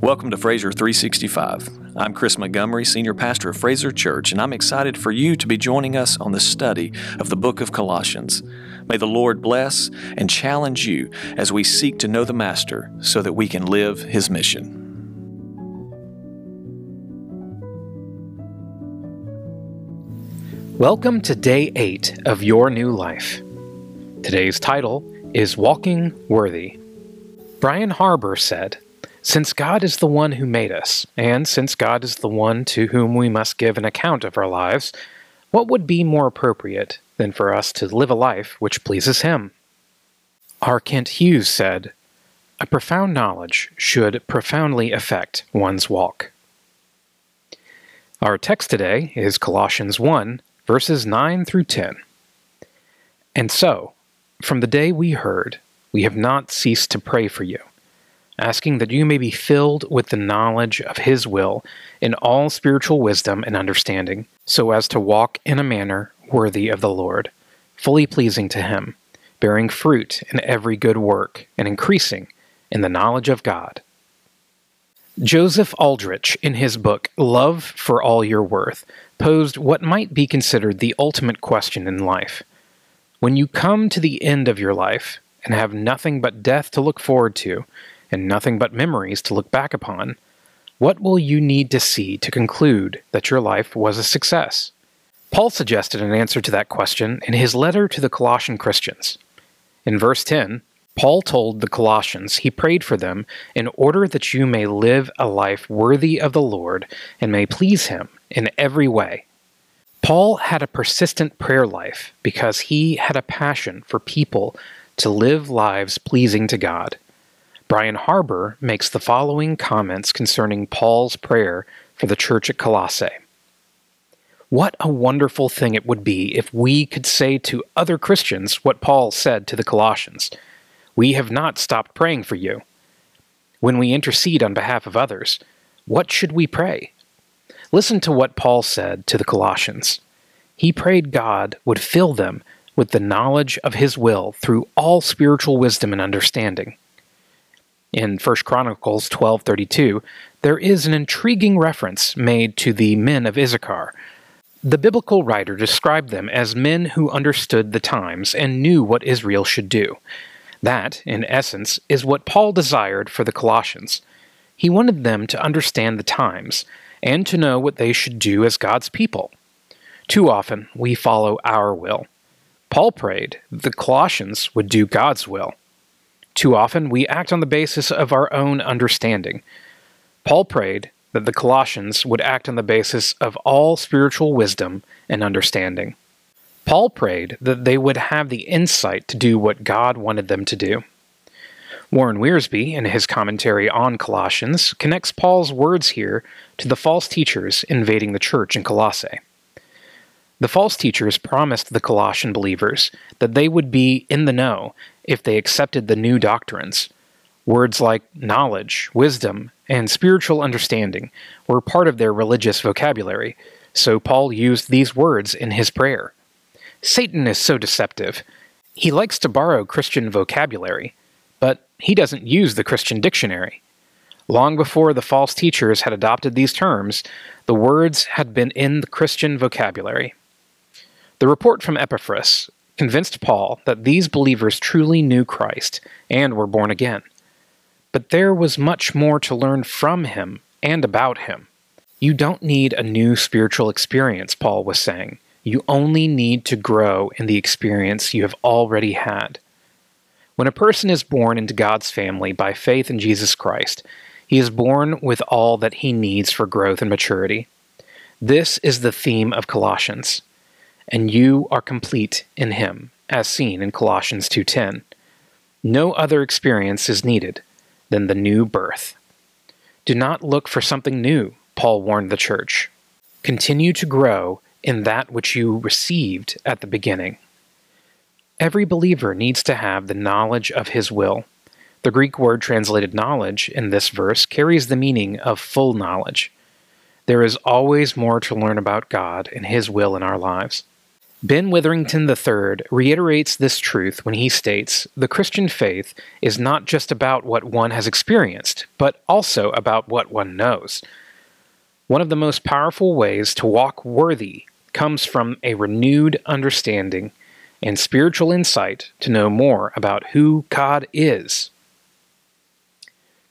Welcome to Fraser 365. I'm Chris Montgomery, Senior Pastor of Fraser Church, and I'm excited for you to be joining us on the study of the book of Colossians. May the Lord bless and challenge you as we seek to know the Master so that we can live his mission. Welcome to day eight of your new life. Today's title is Walking Worthy. Brian Harbour said, Since God is the one who made us, and since God is the one to whom we must give an account of our lives, what would be more appropriate than for us to live a life which pleases Him? R. Kent Hughes said, A profound knowledge should profoundly affect one's walk. Our text today is Colossians 1, verses 9 through 10. And so, from the day we heard, we have not ceased to pray for you, asking that you may be filled with the knowledge of His will in all spiritual wisdom and understanding, so as to walk in a manner worthy of the Lord, fully pleasing to Him, bearing fruit in every good work, and increasing in the knowledge of God. Joseph Aldrich, in his book Love for All Your Worth, posed what might be considered the ultimate question in life. When you come to the end of your life and have nothing but death to look forward to, and nothing but memories to look back upon, what will you need to see to conclude that your life was a success? Paul suggested an answer to that question in his letter to the Colossian Christians. In verse 10, Paul told the Colossians he prayed for them in order that you may live a life worthy of the Lord and may please him in every way. Paul had a persistent prayer life because he had a passion for people to live lives pleasing to God. Brian Harbour makes the following comments concerning Paul's prayer for the church at Colossae. What a wonderful thing it would be if we could say to other Christians what Paul said to the Colossians We have not stopped praying for you. When we intercede on behalf of others, what should we pray? Listen to what Paul said to the Colossians. He prayed God would fill them with the knowledge of his will through all spiritual wisdom and understanding. In 1 Chronicles 12:32, there is an intriguing reference made to the men of Issachar. The biblical writer described them as men who understood the times and knew what Israel should do. That, in essence, is what Paul desired for the Colossians. He wanted them to understand the times and to know what they should do as God's people. Too often, we follow our will. Paul prayed the Colossians would do God's will. Too often, we act on the basis of our own understanding. Paul prayed that the Colossians would act on the basis of all spiritual wisdom and understanding. Paul prayed that they would have the insight to do what God wanted them to do. Warren Wiersbe, in his commentary on Colossians, connects Paul's words here to the false teachers invading the church in Colossae. The false teachers promised the Colossian believers that they would be in the know if they accepted the new doctrines. Words like knowledge, wisdom, and spiritual understanding were part of their religious vocabulary, so Paul used these words in his prayer. Satan is so deceptive. He likes to borrow Christian vocabulary, but he doesn't use the Christian dictionary. Long before the false teachers had adopted these terms, the words had been in the Christian vocabulary. The report from Epaphras convinced Paul that these believers truly knew Christ and were born again. But there was much more to learn from him and about him. You don't need a new spiritual experience, Paul was saying. You only need to grow in the experience you have already had. When a person is born into God's family by faith in Jesus Christ, he is born with all that he needs for growth and maturity. This is the theme of Colossians and you are complete in him, as seen in Colossians 2:10. No other experience is needed than the new birth. Do not look for something new, Paul warned the church. Continue to grow in that which you received at the beginning. Every believer needs to have the knowledge of his will. The Greek word translated knowledge in this verse carries the meaning of full knowledge. There is always more to learn about God and His will in our lives. Ben Witherington III reiterates this truth when he states the Christian faith is not just about what one has experienced, but also about what one knows. One of the most powerful ways to walk worthy comes from a renewed understanding and spiritual insight to know more about who God is.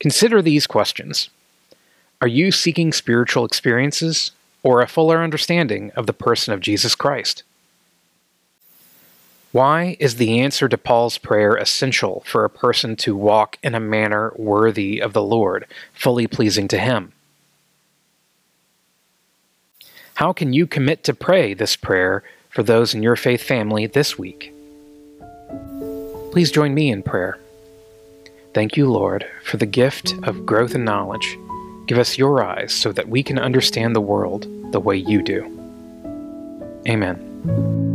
Consider these questions Are you seeking spiritual experiences or a fuller understanding of the person of Jesus Christ? Why is the answer to Paul's prayer essential for a person to walk in a manner worthy of the Lord, fully pleasing to Him? How can you commit to pray this prayer for those in your faith family this week? Please join me in prayer. Thank you, Lord, for the gift of growth and knowledge. Give us your eyes so that we can understand the world the way you do. Amen.